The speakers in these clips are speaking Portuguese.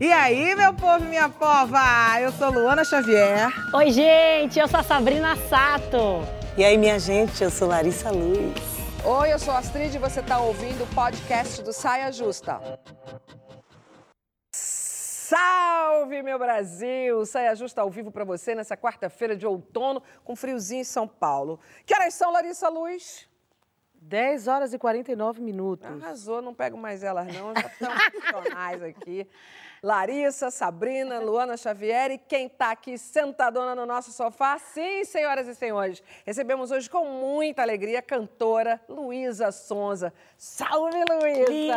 E aí, meu povo e minha pova? Eu sou Luana Xavier. Oi, gente, eu sou a Sabrina Sato. E aí, minha gente, eu sou Larissa Luz. Oi, eu sou a Astrid e você está ouvindo o podcast do Saia Justa. Salve, meu Brasil! Saia Justa ao vivo para você nessa quarta-feira de outono, com friozinho em São Paulo. Que horas são, Larissa Luz? 10 horas e 49 minutos. Arrasou, não pego mais elas não, já estão profissionais aqui. Larissa, Sabrina, Luana Xavier e quem está aqui sentadona no nosso sofá, sim, senhoras e senhores, recebemos hoje com muita alegria a cantora Luísa Sonza. Salve, Luísa! Linda,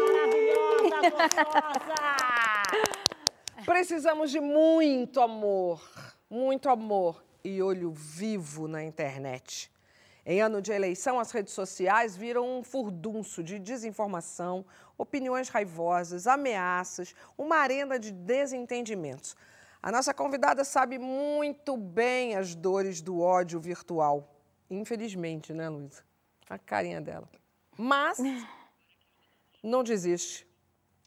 maravilhosa, gostosa! Precisamos de muito amor, muito amor e olho vivo na internet. Em ano de eleição, as redes sociais viram um furdunço de desinformação, opiniões raivosas, ameaças, uma arena de desentendimentos. A nossa convidada sabe muito bem as dores do ódio virtual. Infelizmente, né, Luísa? A carinha dela. Mas não desiste.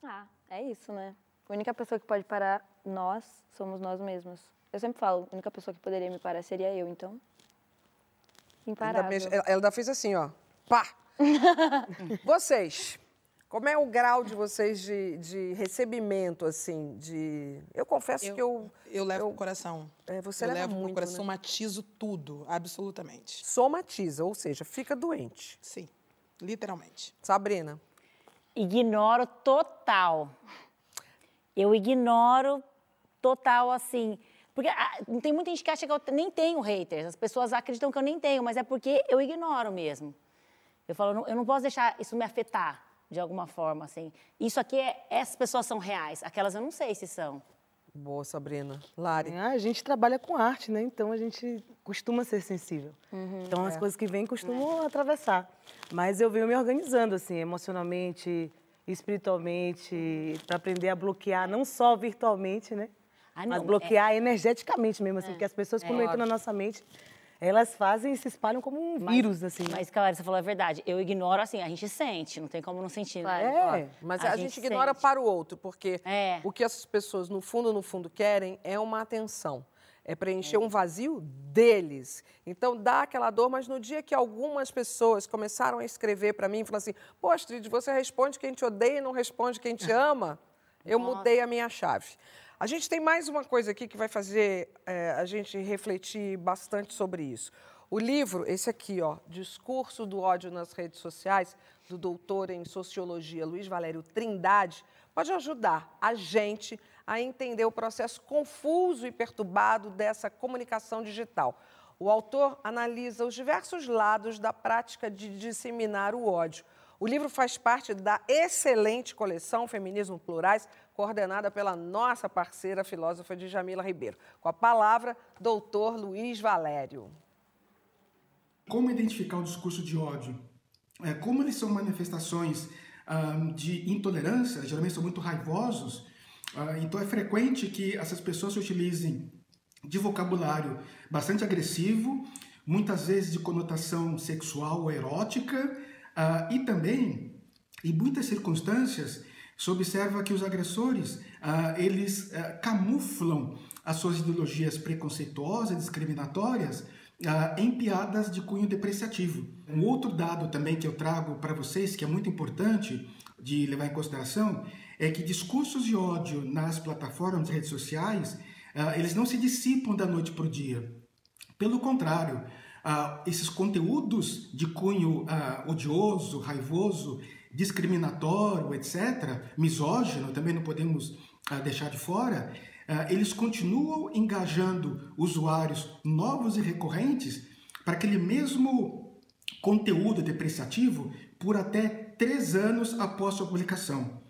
Ah, é isso, né? A única pessoa que pode parar nós somos nós mesmos. Eu sempre falo, a única pessoa que poderia me parar seria eu, então. Ainda Imparável. mex- ela ainda fez assim, ó. Pá! vocês, como é o grau de vocês de, de recebimento, assim, de... Eu confesso que eu... Eu levo eu- pro coração. É, você eu leva levo muito, pro coração, né? somatizo tudo, absolutamente. somatiza, ou seja, fica doente. Sim, literalmente. Sabrina? Ignoro total. Eu ignoro total, assim. Porque ah, tem muita gente que acha que eu nem tenho haters. As pessoas acreditam que eu nem tenho, mas é porque eu ignoro mesmo. Eu falo, eu não- eu não posso deixar isso me afetar de alguma forma, assim. Isso aqui, é, essas pessoas são reais. Aquelas eu não sei se são. Boa, Sabrina. Lari? Ah, a gente trabalha com arte, né? Então a gente costuma ser sensível. Então as coisas que vêm costumam atravessar. Mas eu venho me organizando, assim, emocionalmente, espiritualmente, para aprender a bloquear, não só virtualmente, né? Ah, Mas não, bloquear energeticamente mesmo, assim, porque as pessoas, quando entram na nossa mente, elas fazem e se espalham como um vírus, assim. né? Mas, Clara, você falou a verdade. Eu ignoro, assim, a gente sente, não tem como não sentir. né? É, Mas a, gente, ignora sente. para o outro, porque É. o que essas pessoas, no fundo, no fundo, querem é uma atenção. É preencher um vazio deles. Então dá aquela dor, mas no dia que algumas pessoas começaram a escrever para mim, falando assim: Pô, Astrid, você responde quem te odeia e não responde quem te ama, eu mudei a minha chave. A gente tem mais uma coisa aqui que vai fazer eh, a gente refletir bastante sobre isso. O livro, esse aqui, ó, Discurso do ódio nas redes sociais, do doutor em sociologia Luiz Valério Trindade, pode ajudar a gente a entender o processo confuso e perturbado dessa comunicação digital. O autor analisa os diversos lados da prática de disseminar o ódio. O livro faz parte da excelente coleção Feminismo Plurais, coordenada pela nossa parceira filósofa Djamila Ribeiro. Com a palavra, doutor Luiz Valério. Como identificar o discurso de ódio? É, como eles são manifestações ah, de intolerância, geralmente são muito raivosos, ah, então é frequente que essas pessoas se utilizem de vocabulário bastante agressivo, muitas vezes de conotação sexual ou erótica, ah, e também, em muitas circunstâncias, se observa que os agressores ah, eles ah, camuflam as suas ideologias preconceituosas, discriminatórias, ah, em piadas de cunho depreciativo. Um outro dado também que eu trago para vocês, que é muito importante de levar em consideração, é que discursos de ódio nas plataformas de redes sociais, eles não se dissipam da noite para o dia. Pelo contrário, esses conteúdos de cunho odioso, raivoso, discriminatório, etc., misógino, também não podemos ah, deixar de fora, ah, eles continuam engajando usuários novos e recorrentes para aquele mesmo conteúdo depreciativo por até três anos após sua publicação.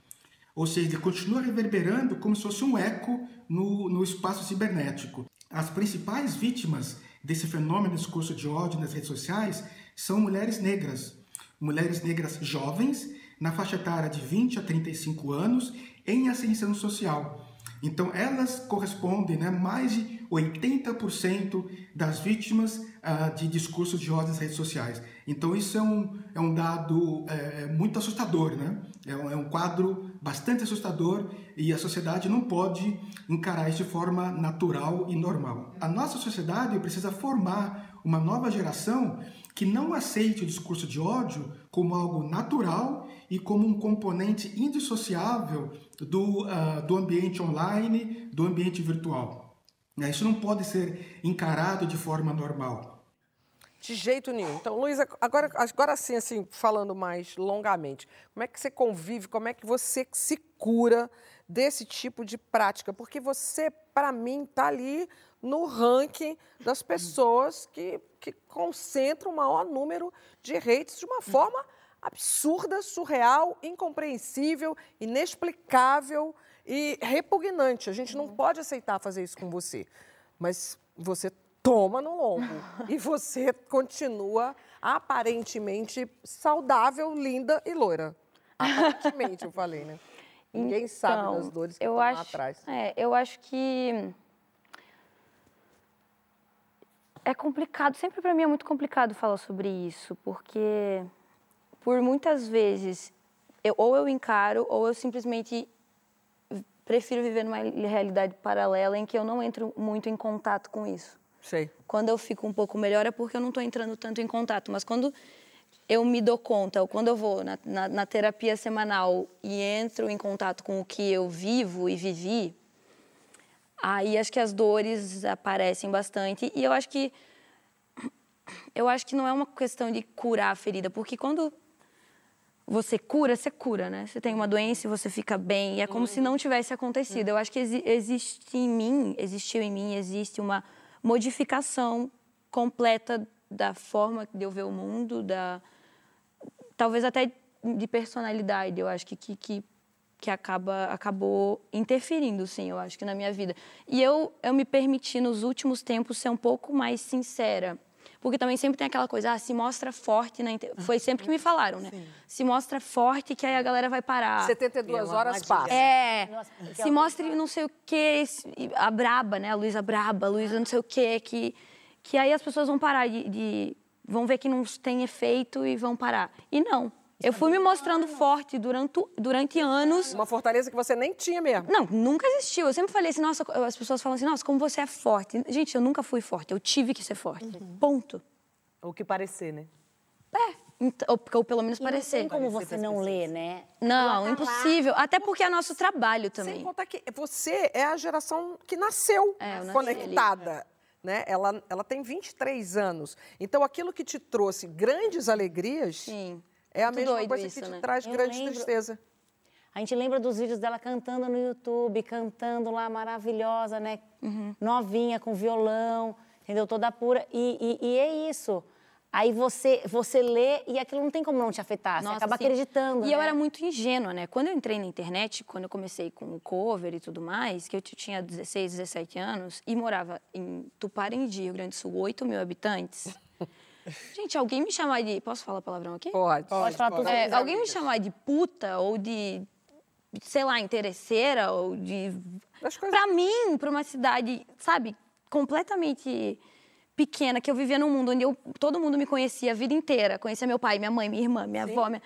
Ou seja, ele continua reverberando como se fosse um eco no, no espaço cibernético. As principais vítimas desse fenômeno de discurso de ódio nas redes sociais são mulheres negras. Mulheres negras jovens, na faixa etária de 20 a 35 anos, em ascensão social. Então, elas correspondem, né, mais de 80% das vítimas ah, de discursos de ódio nas redes sociais. Então isso é um, é um dado é, muito assustador, né? É um, é um quadro bastante assustador e a sociedade não pode encarar isso de forma natural e normal. A nossa sociedade precisa formar uma nova geração que não aceite o discurso de ódio como algo natural e como um componente indissociável do, uh, do ambiente online, do ambiente virtual. Né? Isso não pode ser encarado de forma normal. De jeito nenhum. Então, Luísa, agora, agora sim, assim, falando mais longamente, como é que você convive, como é que você se cura desse tipo de prática? Porque você, para mim, está ali no ranking das pessoas que, que concentram o maior número de hates de uma forma absurda, surreal, incompreensível, inexplicável e repugnante. A gente não pode aceitar fazer isso com você. Mas você toma no lombo e você continua aparentemente saudável, linda e loira. Aparentemente, eu falei, né? Ninguém então, sabe das dores que eu estão acho, lá atrás. É, eu acho que é complicado, sempre para mim é muito complicado falar sobre isso, porque por muitas vezes eu, ou eu encaro ou eu simplesmente prefiro viver numa realidade paralela em que eu não entro muito em contato com isso. Sei. Quando eu fico um pouco melhor é porque eu não estou entrando tanto em contato, mas quando eu me dou conta, ou quando eu vou na, na, na terapia semanal e entro em contato com o que eu vivo e vivi, aí acho que as dores aparecem bastante e eu acho que eu acho que não é uma questão de curar a ferida, porque quando você cura, você cura, né? Você tem uma doença e você fica bem, e é como uhum. se não tivesse acontecido. Eu acho que existe em mim, existiu em mim, existe uma modificação completa da forma de eu ver o mundo, da talvez até de personalidade. Eu acho que que, que que acaba acabou interferindo, sim, eu acho que na minha vida. E eu eu me permiti nos últimos tempos ser um pouco mais sincera, porque também sempre tem aquela coisa, ah, se mostra forte na inter... foi sempre que me falaram, né? Sim. Se mostra forte que aí a galera vai parar. 72 horas passa. É. Nossa, se mostre não sei o quê, a braba, né? A Luísa braba, a Luísa não sei o quê, que que aí as pessoas vão parar de, de vão ver que não tem efeito e vão parar. E não. Eu fui me mostrando forte durante, durante anos. Uma fortaleza que você nem tinha mesmo. Não, nunca existiu. Eu sempre falei assim, nossa, as pessoas falam assim, nossa, como você é forte. Gente, eu nunca fui forte, eu tive que ser forte. Uhum. Ponto. Ou que parecer, né? É, ou, ou pelo menos e parecer. Não tem como você não ler, né? Não, tá impossível. Lá. Até porque é nosso trabalho também. Sem contar que você é a geração que nasceu é, conectada. Ali. Né? Ela, ela tem 23 anos. Então, aquilo que te trouxe grandes alegrias... Sim é a mesma coisa isso, que te né? traz Eu grande lembro... tristeza. A gente lembra dos vídeos dela cantando no YouTube, cantando lá maravilhosa, né? Uhum. Novinha, com violão, entendeu? Toda pura. E, e, e, é isso. Aí você, você lê e aquilo não tem como não te afetar, Nossa, você acaba sim. acreditando. E né? eu era muito ingênua, né? Quando eu entrei na internet, quando eu comecei com o cover e tudo mais, que eu tinha 16, 17 anos e morava em Tuparendi, Rio Grande do Sul, 8 mil habitantes. Gente, alguém me chamar de. Posso falar palavrão aqui? Pode. Pode, falar pode. É, alguém me chamar de puta ou de, sei lá, interesseira ou de. Coisas... Pra mim, pra uma cidade, sabe, completamente pequena, que eu vivia num mundo onde eu, todo mundo me conhecia a vida inteira. Conhecia meu pai, minha mãe, minha irmã, minha Sim. avó. Minha...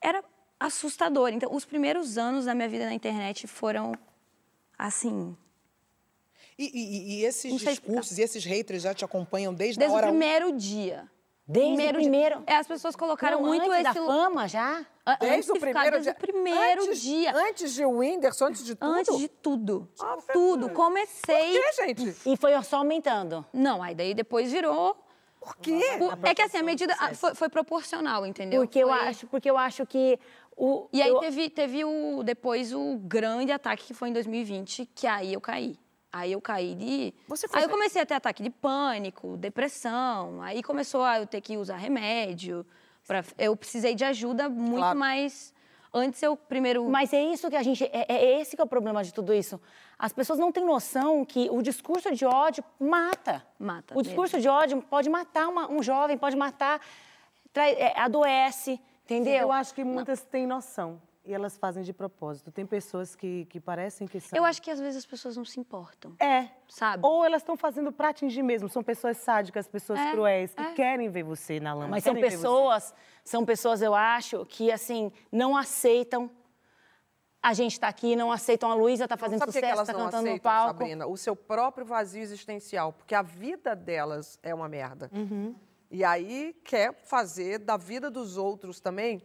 Era assustador. Então, os primeiros anos da minha vida na internet foram assim e, e, e esses discursos e esses haters já te acompanham desde, desde a hora... Desde o primeiro dia. Desde primeiro o primeiro. É, as pessoas colocaram Não, muito antes esse. da fama já? Desde o primeiro desde dia. o primeiro antes, dia. Antes de Whindersson, antes de tudo? Antes de tudo. Ah, tudo. Comecei. Por quê, gente? E foi só aumentando. Não, aí daí depois virou. Por quê? é que assim, a medida foi, foi proporcional, entendeu? Porque foi... eu acho, porque eu acho que o, e aí eu... teve, teve o, depois o grande ataque que foi em 2020, que aí eu caí. Aí eu caí de. Você. Aí eu comecei a ter ataque de pânico, depressão. Aí começou a eu ter que usar remédio. Pra... Eu precisei de ajuda muito claro. mais. Antes eu primeiro. Mas é isso que a gente. É, é esse que é o problema de tudo isso. As pessoas não têm noção que o discurso de ódio mata. Mata. O discurso mesmo. de ódio pode matar uma, um jovem, pode matar. Trai, é, adoece, entendeu? Eu acho que muitas não. têm noção. E elas fazem de propósito. Tem pessoas que, que parecem que são. Eu acho que às vezes as pessoas não se importam. É. Sabe? Ou elas estão fazendo para atingir mesmo. São pessoas sádicas, pessoas É, cruéis, que é. querem ver você na lama. Mas são pessoas, são pessoas, eu acho, que assim, não aceitam a gente estar aqui, não aceitam a Luísa tá fazendo Sabe por que sucesso, elas tá não cantando no aceitam, palco. Sabrina? O seu próprio vazio existencial, porque a vida delas é uma merda. E aí quer fazer da vida dos outros também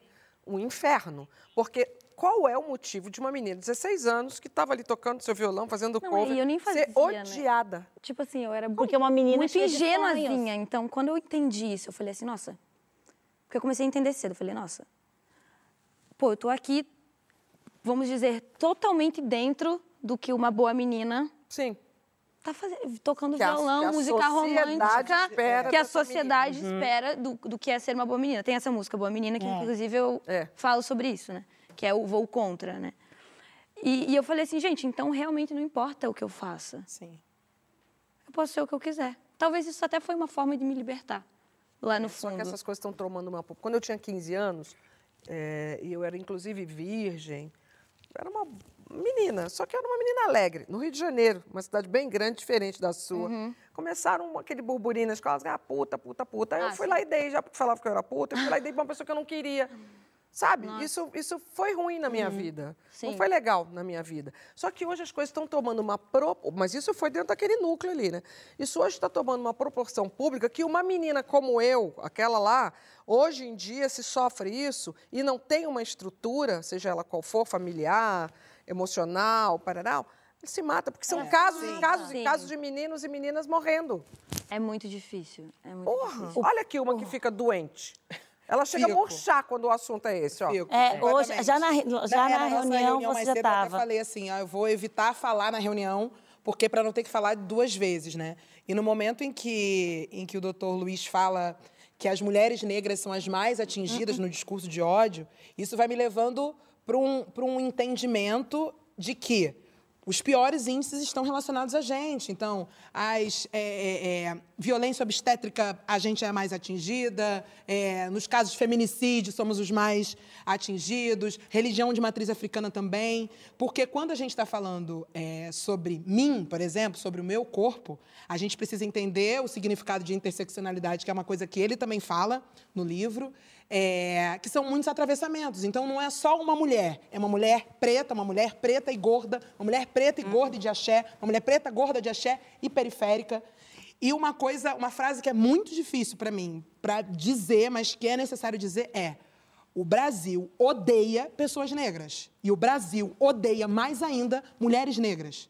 um inferno. Porque qual é o motivo de uma menina de 16 anos que estava ali tocando seu violão, fazendo Não, cover, e eu nem ser fazia, né? odiada? Tipo assim, eu era Porque é uma menina muito ingênuazinha. Então, quando eu entendi isso, eu falei assim, nossa. Porque eu comecei a entender cedo. Eu falei, nossa. Pô, eu tô aqui, vamos dizer, totalmente dentro do que uma boa menina Sim. Tá fazendo, tocando Que a- violão, que a música romântica, que a sociedade espera do, do que é ser uma boa menina. Tem essa música Boa Menina que inclusive eu É. falo sobre isso, né? Que é o voo contra, né? E, e eu falei assim, gente, então realmente não importa o que eu faça. Sim. Eu posso ser o que eu quiser. Talvez isso até foi uma forma de me libertar lá no Só fundo. que essas coisas estão tomando uma... Quando eu tinha 15 anos, eh, e eu era inclusive virgem, eu era uma menina, só que era uma menina alegre, no Rio de Janeiro, uma cidade bem grande, diferente da sua. Uhum. Começaram aquele burburinho na escola, ah, puta, puta, puta. Aí eu Ah, fui sim. lá e dei, já porque falava que eu era puta, eu fui lá e dei pra uma pessoa que eu não queria. Sabe? Isso, isso foi ruim na minha vida. Não Uhum. Sim. foi legal na minha vida. Só que hoje as coisas estão tomando uma pro... Mas isso foi dentro daquele núcleo ali, né? Isso hoje está tomando uma proporção pública que uma menina como eu, aquela lá, hoje em dia se sofre isso e não tem uma estrutura, seja ela qual for, familiar, emocional, parará, se mata, porque são casos e casos e Sim. casos de meninos e meninas morrendo. É muito difícil. É muito Porra! difícil. Olha aqui uma que fica doente. Ela chega a Fico. murchar quando o assunto é esse, ó. Fico, É, hoje- já na já é, na nossa reunião você já cedo, eu falei assim, ah, eu vou evitar falar na reunião, porque para não ter que falar duas vezes, né? E no momento em que, em que o doutor Luiz fala que as mulheres negras são as mais atingidas no discurso de ódio, isso vai me levando para um, um entendimento de que os piores índices estão relacionados a gente. Então, as, é, é, é, violência obstétrica, a gente é mais atingida. é, nos casos de feminicídio, somos os mais atingidos. Religião de matriz africana também. Porque quando a gente está falando é, sobre mim, por exemplo, sobre o meu corpo, a gente precisa entender o significado de interseccionalidade, que é uma coisa que ele também fala no livro é, que são muitos atravessamentos. Então, não é só uma mulher, é uma mulher preta, uma mulher preta e gorda, uma mulher preta e gorda e de axé, uma mulher preta, gorda de axé e periférica. E uma coisa, uma frase que é muito difícil para mim, para dizer, mas que é necessário dizer é: o Brasil odeia pessoas negras. E o Brasil odeia mais ainda mulheres negras.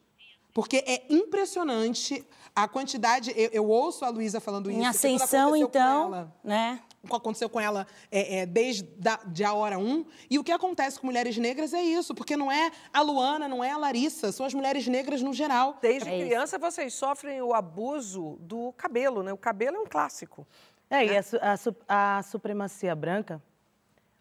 Porque é impressionante a quantidade. Eu, eu ouço a Luísa falando isso. Em que quando ascensão, então, né? O que aconteceu com ela é, é, desde da, de a hora um. E o que acontece com mulheres negras é isso, porque não é a Luana, não é a Larissa, são as mulheres negras no geral. Desde É isso. criança vocês sofrem o abuso do cabelo, né? O cabelo é um clássico. É, e a, su- a su- a supremacia branca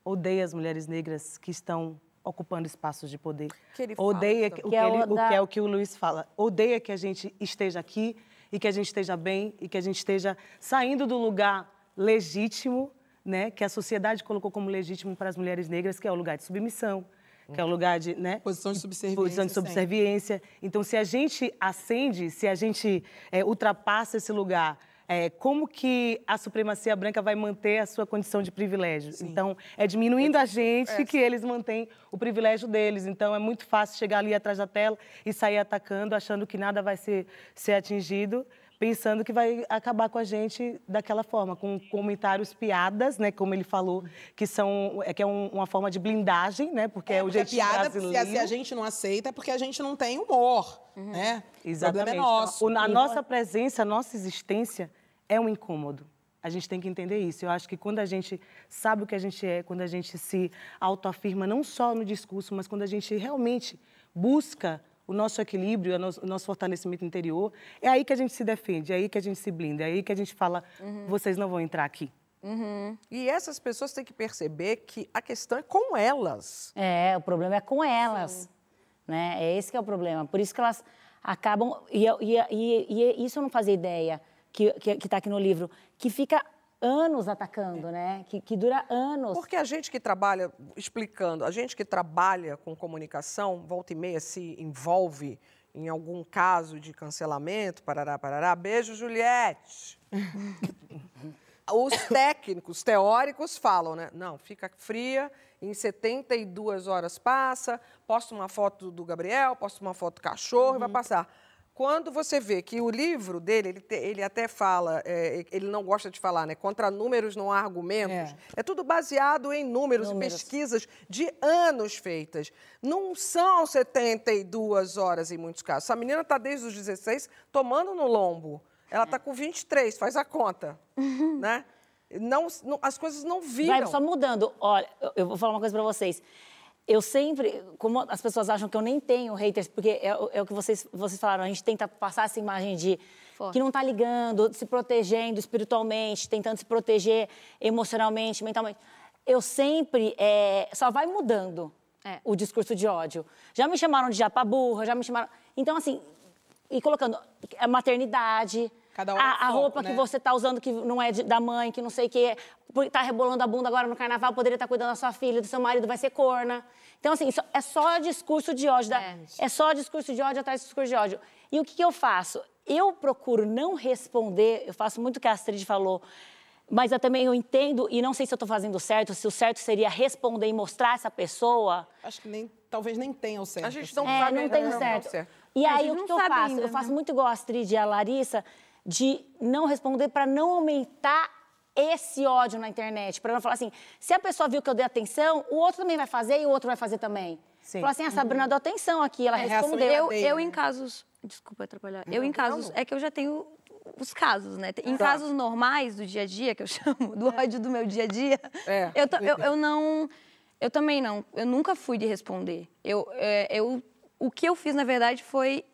odeia as mulheres negras que estão ocupando espaços de poder. Que ele fala odeia que, o Que é ele- o o da- que é o que o Luiz fala. Odeia que a gente esteja aqui e que a gente esteja bem e que a gente esteja saindo do lugar legítimo, né, que a sociedade colocou como legítimo para as mulheres negras, que é o lugar de submissão, que é o lugar de, né, Posição de subserviência. posição de sempre. subserviência. Então, se a gente ascende, se a gente é, ultrapassa esse lugar, é, como que a supremacia branca vai manter a sua condição de privilégio? Então, é diminuindo a gente que eles mantêm o privilégio deles. Então, é muito fácil chegar ali atrás da tela e sair atacando, achando que nada vai ser, ser atingido, pensando que vai acabar com a gente daquela forma, com comentários piadas, né, como ele falou, que são é que é um- uma forma de blindagem, né, porque é, o Porque a jeito piada, brasileiro. se a, se a gente não aceita, é porque a gente não tem humor, né? O Exatamente. problema é nosso. O- a nossa presença, a nossa existência é um incômodo. A gente tem que entender isso. Eu acho que quando a gente sabe o que a gente é, quando a gente se autoafirma, não só no discurso, mas quando a gente realmente busca o nosso equilíbrio, o nosso, fortalecimento interior, é aí que a gente se defende, é aí que a gente se blinda, é aí que a gente fala, vocês não vão entrar aqui. E essas pessoas têm que perceber que a questão é com elas. É, o problema é com elas. Né? É esse que é o problema. Por isso que elas acabam. E, e, e, e isso eu não fazia ideia, que está que, que tá aqui no livro, que fica anos atacando, né? Que, que dura anos. Porque a gente que trabalha, explicando, a gente que trabalha com comunicação, volta e meia se envolve em algum caso de cancelamento, parará, parará. Beijo, Juliette. Os técnicos, teóricos falam, né? Não, fica fria, em 72 horas passa, posta uma foto do Gabriel, posta uma foto do cachorro e vai passar. Quando você vê que o livro dele, ele, te- ele até fala, é, ele não gosta de falar, né? Contra números não há argumentos. É, tudo baseado em números, Números. e pesquisas de anos feitas. Não são 72 horas em muitos casos. Essa menina está desde os 16 tomando no lombo. Ela está com 23, faz a conta. né? Não, não- as coisas não viram. Vai só mudando. Olha, eu- vou falar uma coisa pra vocês. Eu sempre, como as pessoas acham que eu nem tenho haters, porque é, o- é o que vocês, vocês falaram, a gente tenta passar essa imagem de Forte. que não tá ligando, se protegendo espiritualmente, tentando se proteger emocionalmente, mentalmente. Eu sempre, é, só vai mudando É. o discurso de ódio. Já me chamaram de japa burra, já me chamaram... Então, assim, e colocando a maternidade, Cada hora é a, um a foco, roupa né? que você tá usando que não é de- da mãe, que não sei o que, porque tá rebolando a bunda agora no carnaval, poderia estar cuidando da sua filha, do seu marido, vai ser corna. Então, assim, isso é só discurso de ódio. da- É. É. só discurso de ódio atrás de discurso de ódio. E o que, que eu faço? Eu procuro não responder, eu faço muito o que a Astrid falou, mas eu também eu entendo, e não sei se eu estou fazendo certo, se o certo seria responder e mostrar essa pessoa. Acho que nem, talvez nem tenha o certo. A gente assim. não É, sabe não tem o não, certo. certo. E aí, o que, que eu faço? ainda, eu faço né? muito igual a Astrid e a Larissa, de não responder para não aumentar esse ódio na internet. Para não falar assim, se a pessoa viu que eu dei atenção, o outro também vai fazer e o outro vai fazer também. Sim. Falar assim, a Sabrina deu atenção aqui, ela É, respondeu. Eu, eu né? em casos. Desculpa atrapalhar. Eu em casos. É que eu já tenho os casos, né? Em Tá. casos normais do dia a dia, que eu chamo, do ódio do meu dia a dia, É. eu, eu, eu não. Eu também não. Eu nunca fui de responder. Eu, é, eu, o que eu fiz, na verdade, foi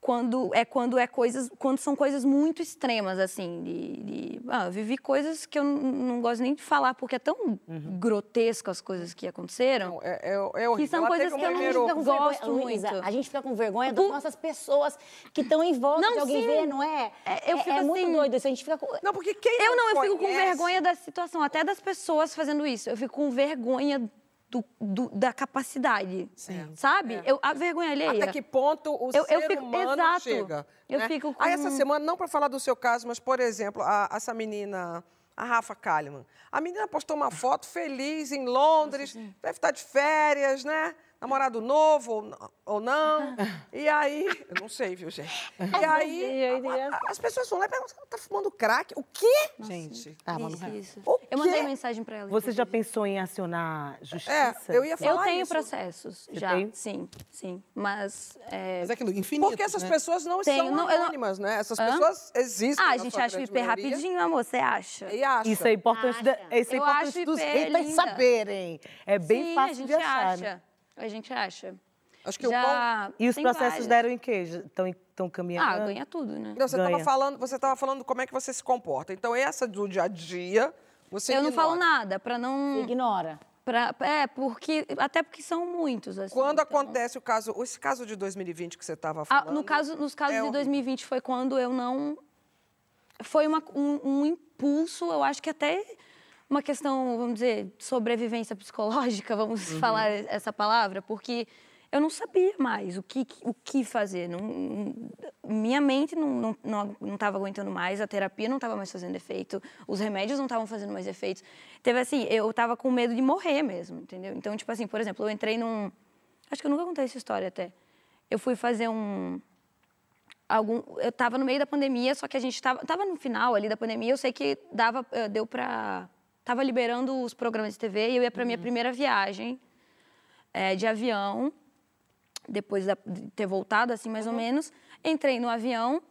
quando é quando é coisas quando são coisas muito extremas assim de, de- ah, eu vivi coisas que eu não, não gosto nem de falar porque é tão grotesco as coisas que aconteceram Não, é, é, é horrível. Que são Ela coisas que eu não com gosto vergonha, Luísa, muito. A gente fica com vergonha das Por- nossas pessoas que estão em volta Não, de alguém sim. ver, não é? É, eu fico é muito assim- doido isso. A gente fica com... Não, porque quem Eu não, eu fico com vergonha da situação, até das pessoas fazendo isso. Eu fico com vergonha do, do- da capacidade. Sim. Sabe? Eu, a vergonha alheia. Até que ponto o Eu- eu ser fico- humano exato. chega. Eu né? fico com- Aí essa semana, não para falar do seu caso, mas, por exemplo, a- essa menina, a Rafa Kalimann. A menina postou uma foto feliz em Londres, deve estar de férias, né? Namorado novo ou, não. E aí, eu não sei, viu, gente? E aí, as pessoas vão lá e perguntam, tá fumando crack? O quê? Gente, Ah, Isso, isso. O Eu mandei mensagem pra ela. Você já pensou em acionar justiça? É, eu ia falar Eu tenho isso. processos, já. tem? Sim, sim. Mas. é, mas é aquilo, infinito. Porque essas né? pessoas não Tenho, são não, eu não- anônimas, né? Essas Hã? pessoas existem. Ah, a gente acha o IP maioria, rapidinho, amor, você acha? E acha. Isso é importante, da- Acha? isso é importante dos haters saberem. É bem Sim, fácil a gente de achar. acha. né? A gente acha. Acho que o já... E os tem processos vários. deram em quê? Estão estão caminhando? Ah, ganha tudo, né? Não, você estava falando, você estava falando como é que você se comporta. Então essa do dia a dia, você eu não ignora. falo nada, pra não. Ignora. Pra, é, porque. Até porque são muitos, assim. Quando então- acontece o caso, esse caso de 2020 que você estava Ah, falando. no caso, nos casos é de horrível. 2020 foi quando eu não. Foi uma- um, um impulso, eu acho que até uma questão, vamos dizer, sobrevivência psicológica, vamos Uhum. falar essa palavra, porque eu não sabia mais o que, o que fazer. Não, minha mente não estava não, não, aguentando mais, a terapia não estava mais fazendo efeito, os remédios não estavam fazendo mais efeitos. Teve assim, eu estava com medo de morrer mesmo, entendeu? Então, tipo assim, por exemplo, eu entrei num. Acho que eu nunca contei essa história até. Eu fui fazer um algum eu estava no meio da pandemia só que a gente estava tava no final ali da pandemia eu sei que dava eh, deu para tava liberando os programas de TV e eu ia para minha primeira viagem eh, de avião depois de ter voltado assim mais ou menos. Entrei no avião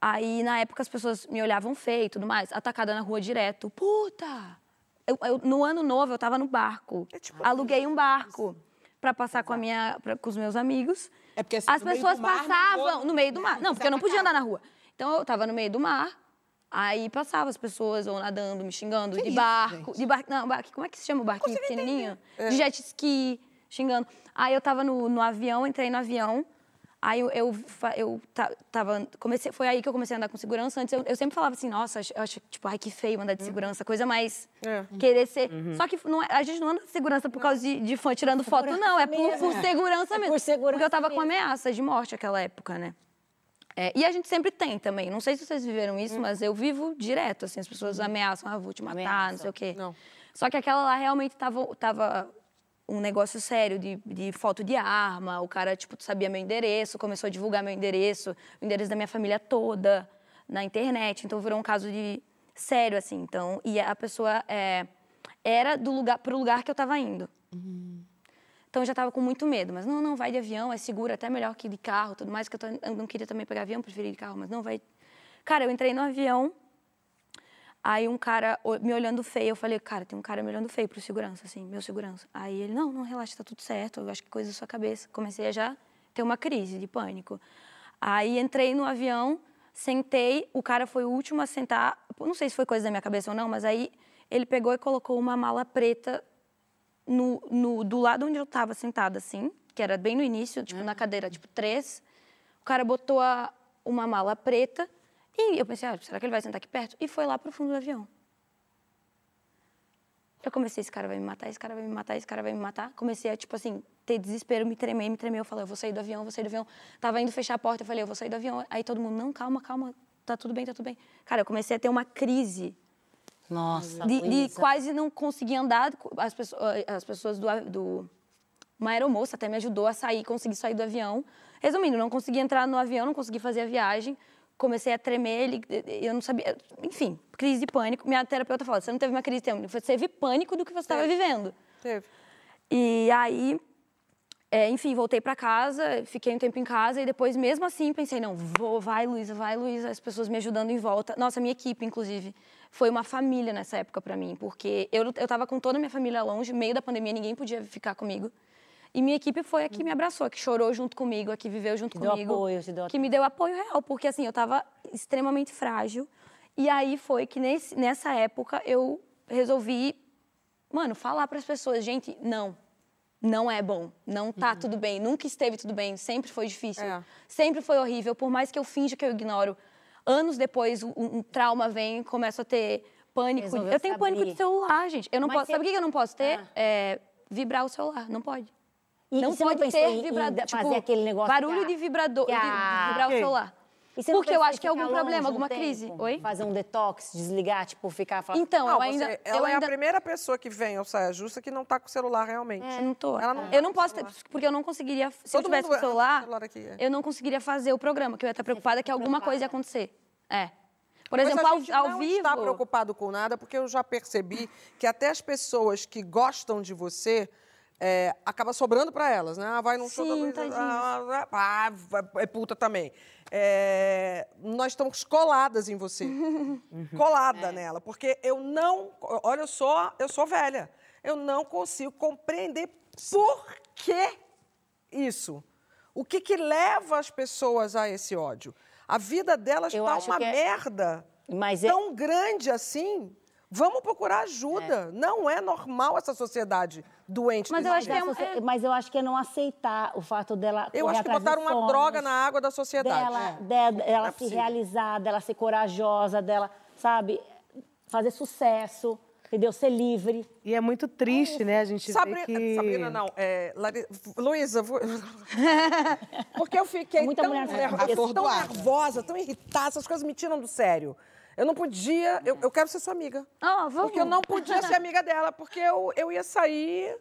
aí na época as pessoas me olhavam feio e tudo mais atacada na rua direto. Puta! Eu- eu- no ano novo eu estava no barco. Aluguei um barco para passar com a minha pra- com os meus amigos. É porque, assim, as pessoas passavam no meio do mar. Não, porque eu não podia andar na rua. Então eu tava no meio do mar, aí passava as pessoas ou nadando, me xingando, Que de isso, barco. gente? De barco. Não, barco, como é que se chama o barquinho pequenininho? De jet ski, xingando. Aí eu tava no, no avião, entrei no avião. Aí eu, eu, eu ta- tava, comecei, foi aí que eu comecei a andar com segurança. Antes eu, eu sempre falava assim, nossa, eu acho, tipo, ai, que feio andar de segurança, coisa mais É. querer ser. Só que não é- a gente não anda de segurança por causa de, de fã tirando foto, não, é por, por segurança É mesmo. por segurança Porque eu tava com mesmo. ameaça de morte naquela época, né? É, e a gente sempre tem também. Não sei se vocês viveram isso, Hum. mas eu vivo direto, assim, as pessoas Uhum. ameaçam, ah, vou te matar, não Ameaçam. sei o quê. Não. Só que aquela lá realmente tava, tava um negócio sério de, de foto de arma. O cara, tipo, sabia meu endereço, começou a divulgar meu endereço, o endereço da minha família toda na internet. Então virou um caso de sério, assim. Então, e a pessoa é, era do lugar pro lugar que eu tava indo. Então eu já tava com muito medo, mas não, não, vai de avião, é seguro, até melhor que de carro, tudo mais, que eu, tô- eu não queria também pegar avião, preferi de carro, mas não, vai. Cara, eu entrei no avião, aí um cara me olhando feio, eu falei, cara, tem um cara me olhando feio pro segurança, assim, meu segurança. Aí ele, não, não, relaxa, tá tudo certo, eu acho que coisa da sua cabeça. Comecei a já ter uma crise de pânico. Aí entrei no avião, sentei, o cara foi o último a sentar, não sei se foi coisa da minha cabeça ou não, mas aí ele pegou e colocou uma mala preta no, no- do lado onde eu estava sentada, assim, que era bem no início, tipo, na cadeira, tipo, três. O cara botou a- uma mala preta e eu pensei, ah, será que ele vai sentar aqui perto? E foi lá pro fundo do avião. Eu comecei, esse cara vai me matar, esse cara vai me matar, esse cara vai me matar. Comecei a, tipo assim, ter desespero, me tremer, me tremer. Eu falei, eu vou sair do avião, vou sair do avião. Tava indo fechar a porta, eu falei, eu vou sair do avião. Aí todo mundo, não, calma, calma, tá tudo bem, tá tudo bem. Cara, eu comecei a ter uma crise Nossa, de, de quase não conseguir andar. As pessoas, as pessoas do, do. Uma aeromoça até me ajudou a sair, conseguir sair do avião. Resumindo, não consegui entrar no avião, não consegui fazer a viagem. Comecei a tremer, ele- eu não sabia. Enfim, crise de pânico. Minha terapeuta falou: você não teve uma crise de pânico, você teve pânico do que você estava vivendo. Teve. E aí, é, enfim, voltei para casa, fiquei um tempo em casa e depois, mesmo assim, pensei, não, vou, vai, Luísa, vai, Luísa, as pessoas me ajudando em volta. Nossa, minha equipe, inclusive, foi uma família nessa época para mim, porque eu, eu tava com toda a minha família longe, meio da pandemia, ninguém podia ficar comigo. E minha equipe foi a que me abraçou, a que chorou junto comigo, a que viveu junto deu comigo. apoio, te deu Que me deu apoio real, porque assim, eu tava extremamente frágil. E aí foi que nesse, nessa época eu resolvi, mano, falar para as pessoas, gente, não. Não é bom, não tá tudo bem, nunca esteve tudo bem, sempre foi difícil, É. sempre foi horrível, por mais que eu finja que eu ignoro. Anos depois, um, um trauma vem, começo a ter pânico. Resolveu eu tenho pânico de celular, gente. Eu não Mas posso. você- Sabe o que eu não posso ter? Ah. É vibrar o celular. Não pode. E não não pode pensou ter vibrador. fazer tipo, aquele negócio Barulho a- de vibrador, que de, de a- vibrar o celular. Você Porque eu acho que é algum problema, longe um alguma tempo? crise. Oi? Fazer um detox, desligar, tipo, ficar... falar- Então, Não, eu você- ainda. ela eu é ainda... a primeira pessoa que vem ao Saia Justa que não tá com o celular realmente. Eu não tô. Ela não eu tá não posso ter, porque eu não conseguiria. Se Todo eu tivesse com o é- celular, celular aqui, é. eu não conseguiria fazer o programa, que eu ia estar preocupada que alguma coisa ia acontecer. É. Por exemplo, Mas a ao, gente ao não vivo. está preocupado com nada, porque eu já percebi que até as pessoas que gostam de você é, acaba sobrando para elas, né? Ah, vai num show da Sim, tadinhos. ah, ah, ah, é puta também. É, nós estamos coladas em você, colada É. nela, porque eu não, olha, eu sou, eu sou velha, eu não consigo compreender por que isso. O que que leva as pessoas a esse ódio? A vida delas está uma é- merda Mas é- tão grande assim. Vamos procurar ajuda. Não é normal essa sociedade doente. Mas eu acho que é um- Mas eu acho que é não aceitar o fato dela Eu acho que botaram uma droga na água da sociedade. Dela, É. dela, Não ela é se possível. realizar, dela ser corajosa, dela, sabe, fazer sucesso, entendeu? Ser livre. E é muito triste, né? A gente Sabrina, vê que... Sabrina, não. É, Lari- Luísa, vou- porque eu fiquei Muita tão, mulher nerv- nervosa. tão Atordoada. nervosa, tão irritada, essas coisas me tiram do sério. Eu não podia, eu, eu quero ser sua amiga. Ah, vamos. Porque eu não podia ser amiga dela, porque eu, eu ia sair.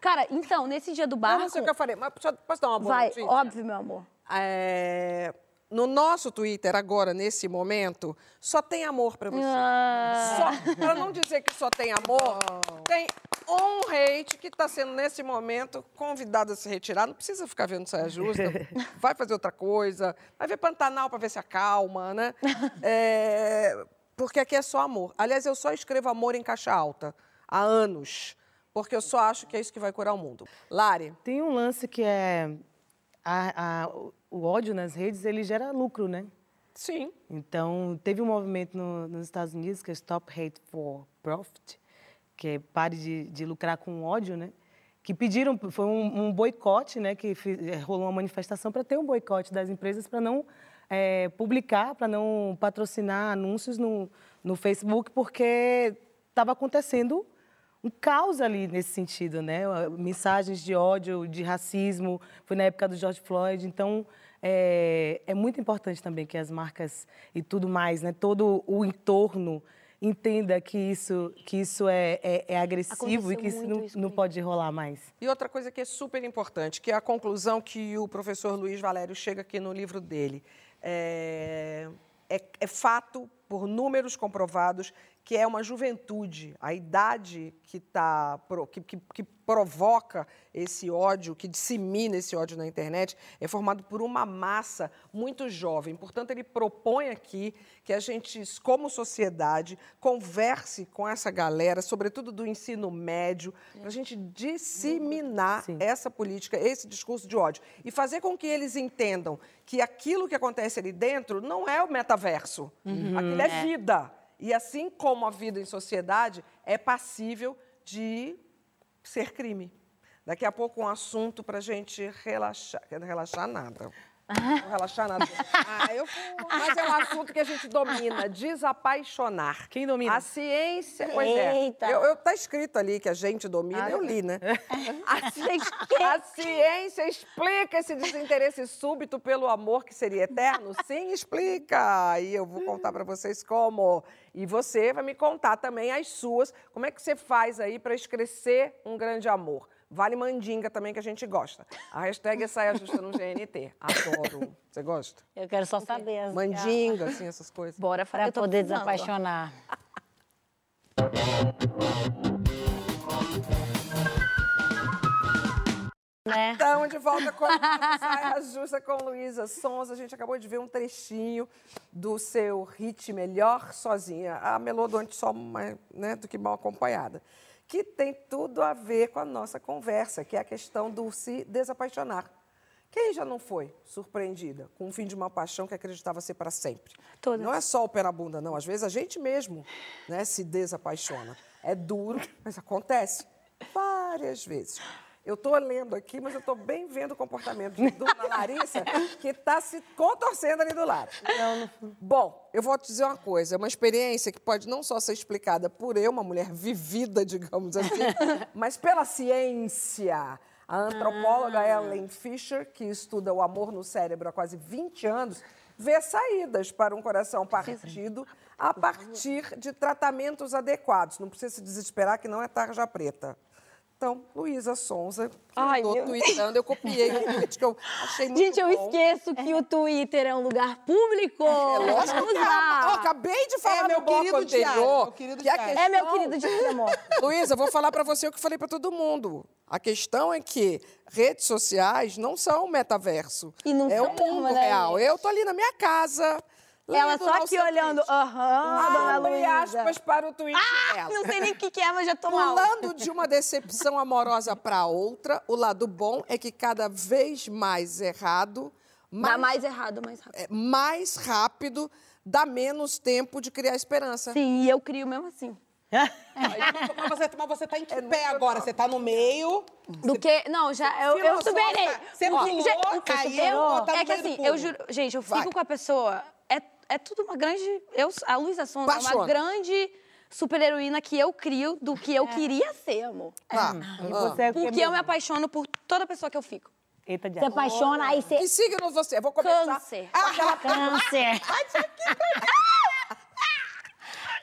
Cara, então, nesse dia do Eu barco. não sei o que eu falei, mas posso, posso dar uma boa Vai, notícia? óbvio, meu amor. É, no nosso Twitter, agora, nesse momento, só tem amor pra você. Ah. Só, pra não dizer que só tem amor, tem um hate que está sendo, nesse momento, convidado a se retirar. Não precisa ficar vendo saia justa. Vai fazer outra coisa. Vai ver Pantanal para ver se acalma, né? É, porque aqui é só amor. Aliás, eu só escrevo amor em caixa alta há anos. Porque eu só acho que é isso que vai curar o mundo. Lari, Tem um lance que é... a- a- o- ódio nas redes, ele gera lucro, né? sim. Então, teve um movimento no- nos Estados Unidos que é Stop Hate for Profit, que é pare de, de lucrar com ódio, né? que pediram, foi um, um boicote, né, que fiz, rolou uma manifestação para ter um boicote das empresas para não é, publicar, para não patrocinar anúncios no, no Facebook, porque estava acontecendo um caos ali nesse sentido, né? Mensagens de ódio, de racismo, foi na época do George Floyd, então é, é muito importante também que as marcas e tudo mais, né? Todo o entorno entenda que isso, que isso é, é, é agressivo e que isso não, isso não pode rolar mais. E outra coisa que é super importante, que é a conclusão que o professor Luiz Valério chega aqui no livro dele. É, é, é fato, por números comprovados, que é uma juventude, a idade que, tá, que, que, que, provoca esse ódio, que dissemina esse ódio na internet, é formado por uma massa muito jovem. Portanto, ele propõe aqui que a gente, como sociedade, converse com essa galera, sobretudo do ensino médio, para a gente disseminar Sim. essa política, esse discurso de ódio. E fazer com que eles entendam que aquilo que acontece ali dentro não é o metaverso, uhum, aquilo é, é vida. E assim como a vida em sociedade é passível de ser crime. Daqui a pouco um assunto para a gente relaxar. Relaxar nada. Não relaxar nada. Ah, eu, mas é um assunto que a gente domina, desapaixonar. Quem domina? A ciência. Pois Eita. é. Eu, eu, tá escrito ali que a gente domina, ah, eu li, né? A ciência, a ciência explica esse desinteresse súbito pelo amor que seria eterno? Sim, explica. E eu vou contar para vocês como. E você vai me contar também as suas. Como é que você faz aí para escrever um grande amor? Vale mandinga também, que a gente gosta. A hashtag é saia justa no GNT. Adoro. Você gosta? Eu quero só saber. As... Mandinga, assim, essas coisas. Bora para poder desapaixonar. Né? Estamos de volta com a Saia Justa com Luísa Sons. A gente acabou de ver um trechinho do seu hit Melhor Sozinha. A Melodonte só mais, né, do que mal acompanhada que tem tudo a ver com a nossa conversa, que é a questão do se desapaixonar. Quem já não foi surpreendida com o fim de uma paixão que acreditava ser para sempre? Todas. Não é só o pé na bunda, não. Às vezes a gente mesmo né, se desapaixona. É duro, mas acontece várias vezes. Eu estou lendo aqui, mas eu estou bem vendo o comportamento de Dona Larissa, que está se contorcendo ali do lado. Não, não... Bom, eu vou te dizer uma coisa: é uma experiência que pode não só ser explicada por eu, uma mulher vivida, digamos assim, mas pela ciência. A antropóloga ah. Ellen Fisher, que estuda o amor no cérebro há quase 20 anos, vê saídas para um coração partido a partir de tratamentos adequados. Não precisa se desesperar que não é tarja preta. Então, Luísa Sonza, Ai, tô meu... tweetando, eu copiei o que eu achei muito Gente, eu bom. esqueço que o Twitter é um lugar público. É lógico que é. Oh, acabei de falar é, meu querido anterior. Querido que questão... É meu querido de amor. Luísa, vou falar para você o que falei para todo mundo. A questão é que redes sociais não são metaverso. E não é o mundo real. Eu tô ali na minha casa, ela só aqui olhando, aham, dona Luísa. aspas para o tweet ah, dela. Não sei nem o que, que é, mas já tô Pulando mal. Pulando de uma decepção amorosa para outra, o lado bom é que cada vez mais errado... Mais, dá mais errado, mais rápido. É, mais rápido, dá menos tempo de criar esperança. Sim, e eu crio mesmo assim. mas, você, mas você tá em que é pé agora? Você tá no meio. Do que? Não, já. Eu, eu superei. Você pulou, caiu, tá É que assim, eu juro. Gente, eu fico Vai. com a pessoa é tudo uma grande. Eu, a Luísa Sonza é uma grande super-heroína que eu crio do que eu é. queria ser, amor. Ah, é. Você é Porque eu me apaixono por toda pessoa que eu fico. Eita, Você apaixona, aí você... Que signo você? Eu vou começar... Câncer. Ah, câncer.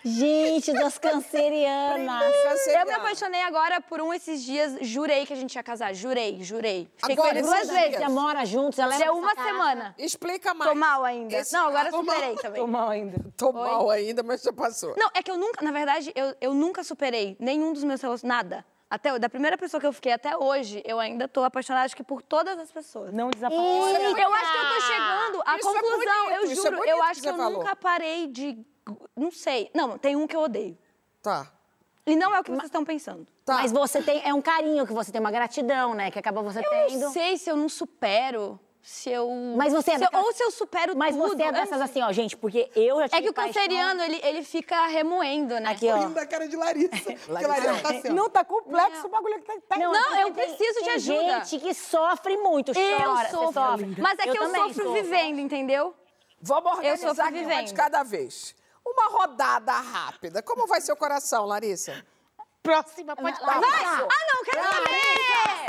Gente, das cancerianas. Eu me apaixonei agora por um esses dias. Jurei que a gente ia casar. Jurei, jurei. Fiquei agora, com duas vezes. Você mora juntos, ela é uma casa. semana. Explica mais. Tô mal ainda. Esse... Não, agora eu superei também. Tô mal ainda. Tô Oi? mal ainda, mas já passou. Não, é que eu nunca, na verdade, eu, eu nunca superei nenhum dos meus relacionamentos. Nada. Até, da primeira pessoa que eu fiquei até hoje, eu ainda tô apaixonada, acho que por todas as pessoas. Não desapareceu. Eu acho que eu tô chegando à isso é conclusão. É bonito, eu juro, é eu acho que, que eu falou. nunca parei de não sei. Não, tem um que eu odeio. Tá. E não é o que vocês estão pensando. Tá. Mas você tem. É um carinho que você tem, uma gratidão, né? Que acaba você eu tendo. Eu não sei se eu não supero. se eu. Mas você é se eu- daquela- Ou se eu supero Mas tudo. você é eu não dessas assim, ó, gente, porque eu já tive É que o paixão- canceriano, ele, ele fica remoendo, né? Aqui, ó. Rindo da cara de Larissa. Porque Larissa tá assim. Não, tá complexo o bagulho que tá... tá- Não, porque eu tem- preciso de tem ajuda. gente que sofre muito, Eu chora, você sofro. sofre. Mas é que eu, também sofro vivendo, entendeu? Vamos Eu organizar sofro aqui uma vivendo. de cada vez. Uma rodada rápida. Como vai seu coração, Larissa? Próxima, pode Vai! Ah, não, quero saber!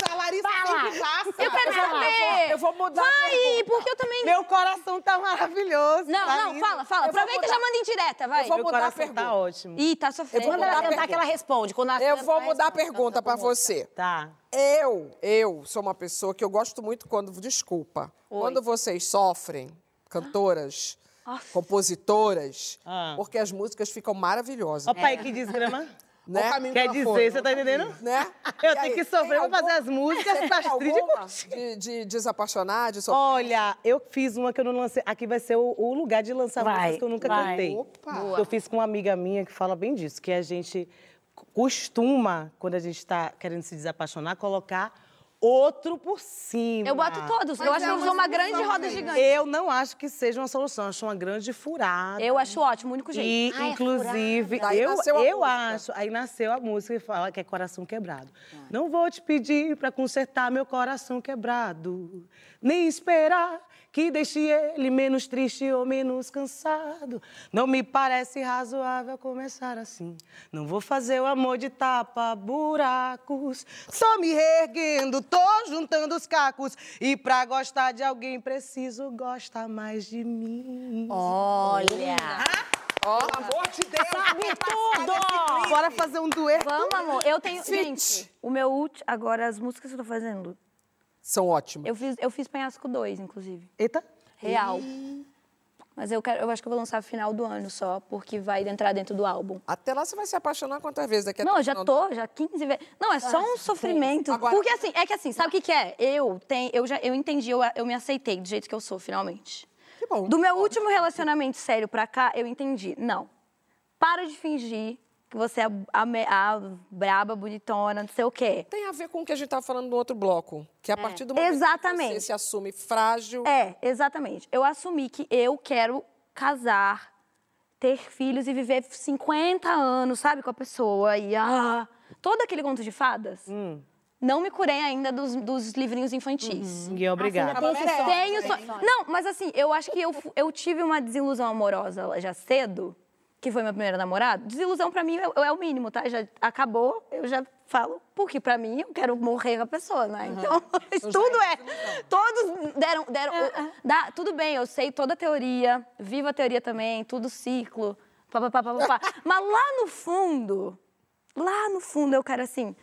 Nossa, a Larissa sempre passa. Eu quero saber! eu vou mudar Vai, porque eu também... Meu coração tá maravilhoso. Não, tá não, lindo. fala, fala. Eu Aproveita e já manda indireta, vai. Eu vou Meu mudar a coração pergunta. tá ótimo. Ih, tá sofrendo. Quando ela cantar, que ela responde. Quando ela Eu vou mudar a pergunta para você. Tá. Eu, eu sou uma pessoa que eu gosto muito quando. Desculpa. Quando vocês sofrem, cantoras, compositoras, Ah. porque as músicas ficam maravilhosas. Ó, pai, que desgrama. Né? Quer dizer, você tá entendendo? Né? Eu E tenho aí, que sofrer pra fazer as músicas Você de, de desapaixonar, de sofrer? Olha, eu fiz uma que eu não lancei. Aqui vai ser o, o lugar de lançar Vai, músicas que eu nunca vai. cantei. Opa. Eu fiz com uma amiga minha que fala bem disso, que a gente costuma, quando a gente está querendo se desapaixonar, colocar outro por cima. Eu boto todos. eu acho que eu sou uma grande roda gigante. Eu não acho que seja uma solução, acho uma grande furada. Eu acho ótimo, o único jeito. E, Ah, é inclusive, Daí eu, eu acho. Aí nasceu a música e fala que é coração quebrado. Não vou te pedir pra consertar meu coração quebrado, nem esperar que deixe ele menos triste ou menos cansado. Não me parece razoável começar assim. Não vou fazer o amor de tapa buracos. Só me reerguendo, tô juntando os cacos. E pra gostar de alguém preciso gostar mais de mim. Olha! Pelo amor de Deus. Sabe tudo! Bora fazer um dueto? Vamos, amor. Eu tenho. Gente, o meu último. Agora, as músicas que eu tô fazendo. São ótimas. Eu fiz, eu fiz Penhasco 2, inclusive. Eita. Real. Mas eu, quero, eu acho que eu vou lançar final do ano só, porque vai entrar dentro do álbum. Até lá você vai se apaixonar quantas vezes daqui a Não, eu já tô, já 15 vezes. Não, é só um sofrimento. Agora- Porque assim, é que assim, sabe o que, que é? Eu tenho, eu já eu entendi, eu, eu me aceitei do jeito que eu sou, finalmente. Que bom. Do meu último relacionamento sério pra cá, eu entendi. Não. Para de fingir que você é a, a braba, bonitona, não sei o quê. Tem a ver com o que a gente estava falando no outro bloco. Que a partir do momento que Exatamente. você se assume frágil... É, exatamente. Eu assumi que eu quero casar, ter filhos e viver 50 anos, sabe, com a pessoa. E ah, todo aquele conto de fadas. Não me curei ainda dos, dos livrinhos infantis. E obrigada. Tem esse sonho, Tenho só- sonho. Não, mas assim, eu acho que eu, eu tive uma desilusão amorosa já cedo, que foi meu primeiro namorado. Desilusão pra mim é, é o mínimo, tá? Já acabou, eu já falo, porque pra mim eu quero morrer com a pessoa, né? Então, isso tudo é. Todos deram. deram dá, tudo bem, eu sei toda a teoria, vivo a teoria também, tudo ciclo, papapá, papapá. Mas lá no fundo, lá no fundo eu quero assim.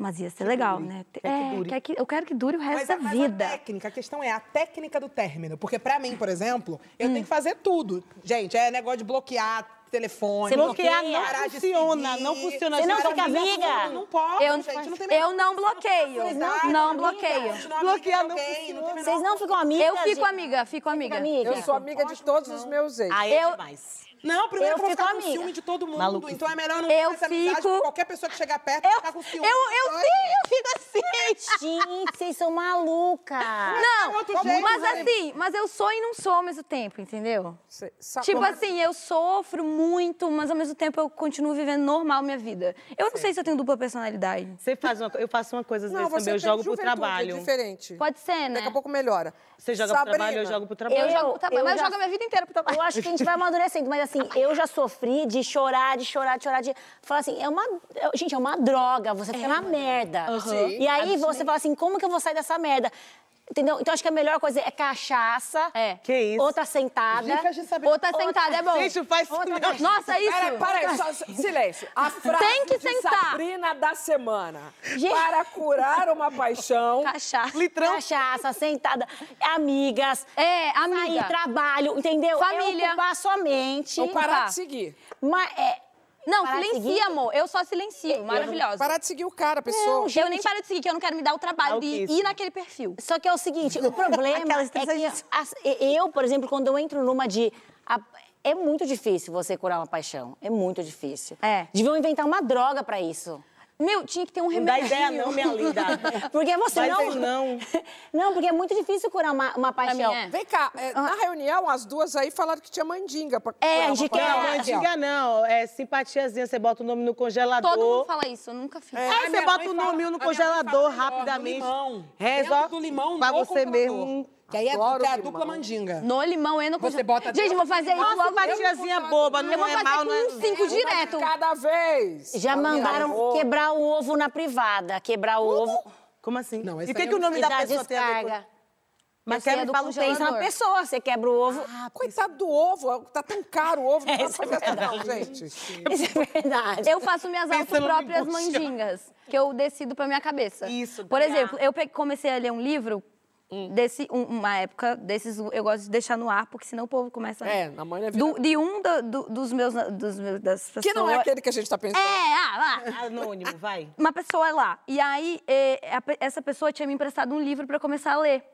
Mas ia ser legal, né? É, quer que- eu quero que dure o resto Mas, da a, mas vida. a técnica, a questão é a técnica do término. Porque pra mim, por exemplo, eu Hum. tenho que fazer tudo. Gente, é negócio de bloquear telefone. Você Bloquear bloqueia? não funciona, não funciona. Você não fica amiga? Não pode, Eu, gente. Não tem eu não bloqueio. Não, Não, bloqueio. Bloquear de não alguém, não tem funciona. Vocês não ficam amigas? Eu fico amiga, fico amiga. Eu sou amiga de todos os meus ex. Aí é Eu- demais. Não, primeiro Eu eu vou fico ficar com amiga. ciúme de todo mundo. Maluquice. Então é melhor não Eu ter fico- porque qualquer pessoa que chegar perto Eu, vai ficar com eu, ciúme. eu, Ai, sim, eu fico assim. Gente, vocês são malucas. Não, outro jeito, mas né? assim, mas eu sou e não sou ao mesmo tempo, entendeu? Cê Tipo Como- assim, eu sofro muito, mas ao mesmo tempo eu continuo vivendo normal minha vida. Eu não sei se eu tenho dupla personalidade. Você faz uma, eu faço uma coisa às Não, vezes também, eu jogo pro juventude, trabalho. É diferente. Pode ser, né? Daqui a pouco melhora. Você joga Sabrina, pro trabalho, eu jogo pro trabalho. Eu, Eu- jogo pro trabalho, eu mas eu jogo a minha vida inteira pro trabalho. Eu acho que a gente vai amadurecendo, mas assim, eu já sofri de chorar, de chorar, de chorar, de falar assim, é uma. é- Gente, é uma droga, você fica na merda. Sim. E aí você fala assim, como que eu vou sair dessa merda? Entendeu? Então acho que a melhor coisa é cachaça. É. Que isso? Outra sentada. Dicas de saber. Outra sentada é bom. Gente, faz Outra não. Nossa, isso. Peraí, peraí, só, só- silêncio. A frase Tem que de sentar. Sabrina da semana. Gente. Para curar uma paixão. Cachaça. Litrão. Cachaça, sentada, amigas. É, Sair, amiga. trabalho, entendeu? Família. É ocupar sua mente. Ou parar Tá. de seguir. Mas, é, Não, Parar de silencia, seguir? amor. Eu só silencio. Maravilhosa. Parar de seguir o cara, a pessoa. Eu nem paro de seguir, que eu não quero me dar o trabalho de Maluquice. ir naquele perfil. Só que é o seguinte, o problema Aquela é que eu, por exemplo, quando eu entro numa de... a- é muito difícil você curar uma paixão. É muito difícil. É. Deviam inventar uma droga pra isso. Meu, tinha que ter um Não dá remédio. ideia não, minha linda. Porque você Vai não... não. Não, porque é muito difícil curar uma, uma paixão. é. Vem cá, é, na reunião, as duas aí falaram que tinha mandinga. Pra, É, quer- Não, É, mandiga não. É simpatiazinha. Você bota o nome no congelador. Todo mundo fala isso, eu nunca fiz. Aí A você bota o fala- nome no a minha mãe congelador fala rapidamente. no limão. Dentro do limão, pra no você mesmo. Que aí é, Adoro é a dupla mandinga. No limão e no Você congelador. bota Gente, vou fazer isso Uma logo. simpatiazinha boba, não Eu vou é fazer mal, com é... uns cinco direto. Cada vez. Já mandaram quebrar o ovo na privada. Quebrar o ovo. Como assim? Não, e o que, que o eu nome da pessoa descarga. Mas é do fala Pensa na congelador. pessoa. Você quebra o ovo. Coitado do ovo, tá tão caro o ovo, não É, dá isso pra é fazer não, verdade. gente. Isso é verdade. Eu faço minhas próprias mandingas, que eu decido pra minha cabeça. Isso, Por ganhar. exemplo, eu comecei a ler um livro Hum. desse, um- uma época desses, eu gosto de deixar no ar, porque senão o povo começa... É, na mãe é do, De um da- do- dos meus, dos meus, das pessoas... Que não é aquele que a gente tá pensando. É, ah, ah, Anônimo, vai. uma pessoa lá. E aí, eh, a essa pessoa tinha me emprestado um livro pra começar a ler.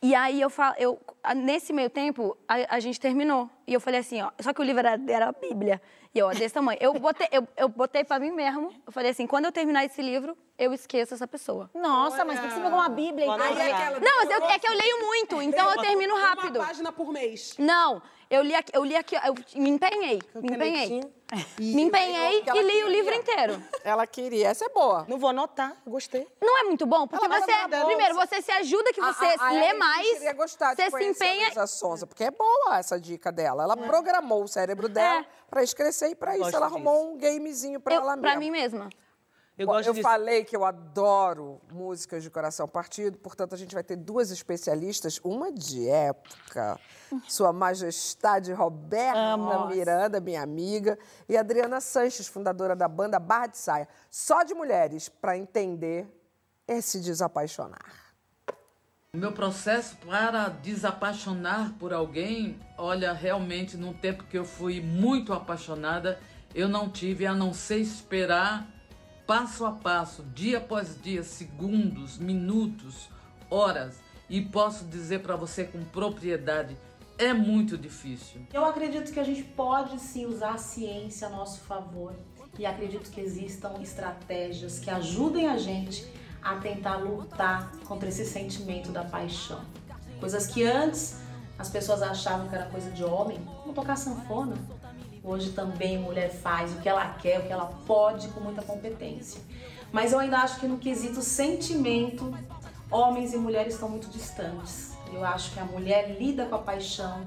E aí, eu falo, eu, nesse meio tempo, a, a gente terminou. E eu falei assim, ó, só que o livro era, era a Bíblia. E eu, ó, desse tamanho. Eu botei, eu, eu botei pra mim mesmo. Eu falei assim, quando eu terminar esse livro, eu esqueço essa pessoa. Nossa, mas por que você pegou uma Bíblia então? Aí é aquela- Não, mas eu- é que eu leio muito, então eu termino rápido. Uma página por mês. Não, eu li aqui, eu li aqui, eu me empenhei, me empenhei. Me empenhei e li o livro inteiro. Ela queria, essa é boa. Não vou anotar, gostei. Não é muito bom, porque Ela você, primeiro, você se ajuda que você A- a- a lê Elis mais, queria gostar de você se conhecer a empenha. Luísa Sonza, porque é boa essa dica dela. Ela programou o cérebro dela É. pra escrever e pra isso Gosto ela disso. arrumou um gamezinho pra Eu, ela pra mesma. mim mesma. Eu Bom, eu falei que eu adoro músicas de coração partido, portanto, a gente vai ter duas especialistas, uma de época, Sua Majestade Roberta Miranda, minha amiga, e Adriana Sanches, fundadora da banda Barra de Saia. Só de mulheres para entender esse desapaixonar. O meu processo para desapaixonar por alguém, olha, realmente, num tempo que eu fui muito apaixonada, eu não tive a não ser esperar passo a passo, dia após dia, segundos, minutos, horas. E posso dizer para você com propriedade, é muito difícil. Eu acredito que a gente pode sim usar a ciência a nosso favor e acredito que existam estratégias que ajudem a gente a tentar lutar contra esse sentimento da paixão. Coisas que antes as pessoas achavam que era coisa de homem, como tocar sanfona. Hoje também mulher faz o que ela quer, o que ela pode com muita competência. Mas eu ainda acho que no quesito sentimento, homens e mulheres estão muito distantes. Eu acho que a mulher lida com a paixão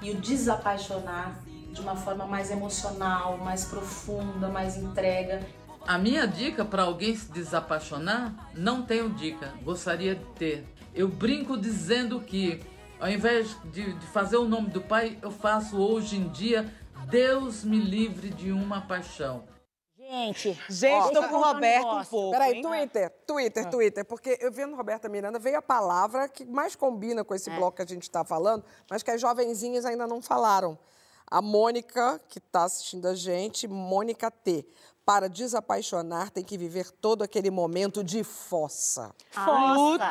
e o desapaixonar de uma forma mais emocional, mais profunda, mais entrega. A minha dica para alguém se desapaixonar, não tenho dica, gostaria de ter. Eu brinco dizendo que, ao invés de, de fazer o nome do pai, eu faço hoje em dia Deus me livre de uma paixão. Gente, Gente, tô com o Roberto um pouco. Peraí, hein? Twitter, Twitter, Twitter, porque eu vendo Roberta Miranda, veio a palavra que mais combina com esse bloco que a gente está falando, mas que as jovenzinhas ainda não falaram. A Mônica, que está assistindo a gente, Mônica T. Para desapaixonar, tem que viver todo aquele momento de fossa. O luto.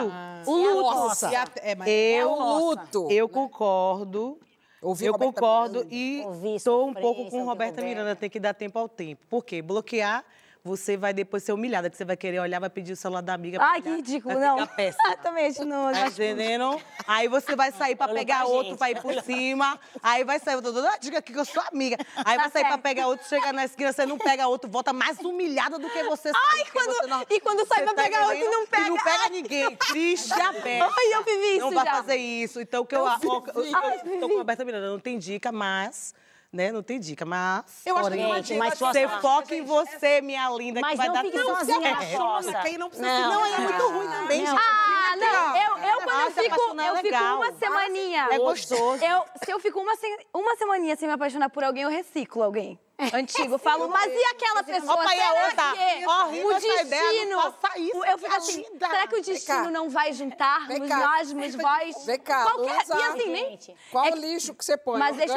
O luto. Nossa. E a- é, mas- Eu, o luto. eu concordo. Ouvi eu Roberta concordo Miranda. e estou um pouco com Roberta. Miranda, tem que dar tempo ao tempo. Por quê? Bloquear, você vai depois ser humilhada, que você vai querer olhar, vai pedir o celular da amiga. pra Ai, que ridículo, vai não. Péssima. Também acho não. Tá entendendo? Aí você vai sair pra Olha pegar pra outro gente. pra ir por cima. Aí vai sair, eu tô dando, ah, diga aqui que eu sou amiga. Aí vai sair pra certo. pegar outro, chega na esquina, você não pega outro, volta mais humilhada do que você porque quando- você não- e quando sai pra pegar outro e não pega. E não pega ninguém. Triste a peça. Ai, eu vivi isso Não vai já. fazer isso. Então, o que eu, Eu eu, eu, eu tô com a Roberta Miranda, não tem dica, mas... Né? Não tem dica, mas... Eu acho que dica mas Você foca em você, minha linda, Mas que vai não dar fique tudo certo. Quem não precisa Não, se- Não, é muito ruim também, gente. Ah, não, eu, eu quando eu Ah, fico, apaixonar é eu fico uma semaninha. É gostoso. Eu, se eu fico uma, uma semaninha sem me apaixonar por alguém, eu reciclo alguém. Antigo, eu falo, mas e aquela pessoa? Opa, será outra? que Horrível o destino... faça isso, eu fico assim, querida. será que o destino não vai juntar Vem nos cá. nós, nos vós? Vem cá, Qualquer, Luísa. e assim, nem... Qual É lixo que você põe? Mas deixa,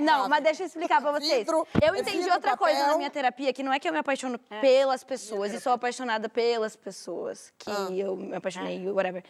não, mas deixa eu explicar pra vocês. Vidro, eu é entendi vidro, outra coisa papel. na minha terapia, que não é que eu me apaixono pelas pessoas e sou apaixonada pelas pessoas que Ah. eu me apaixonei, whatever.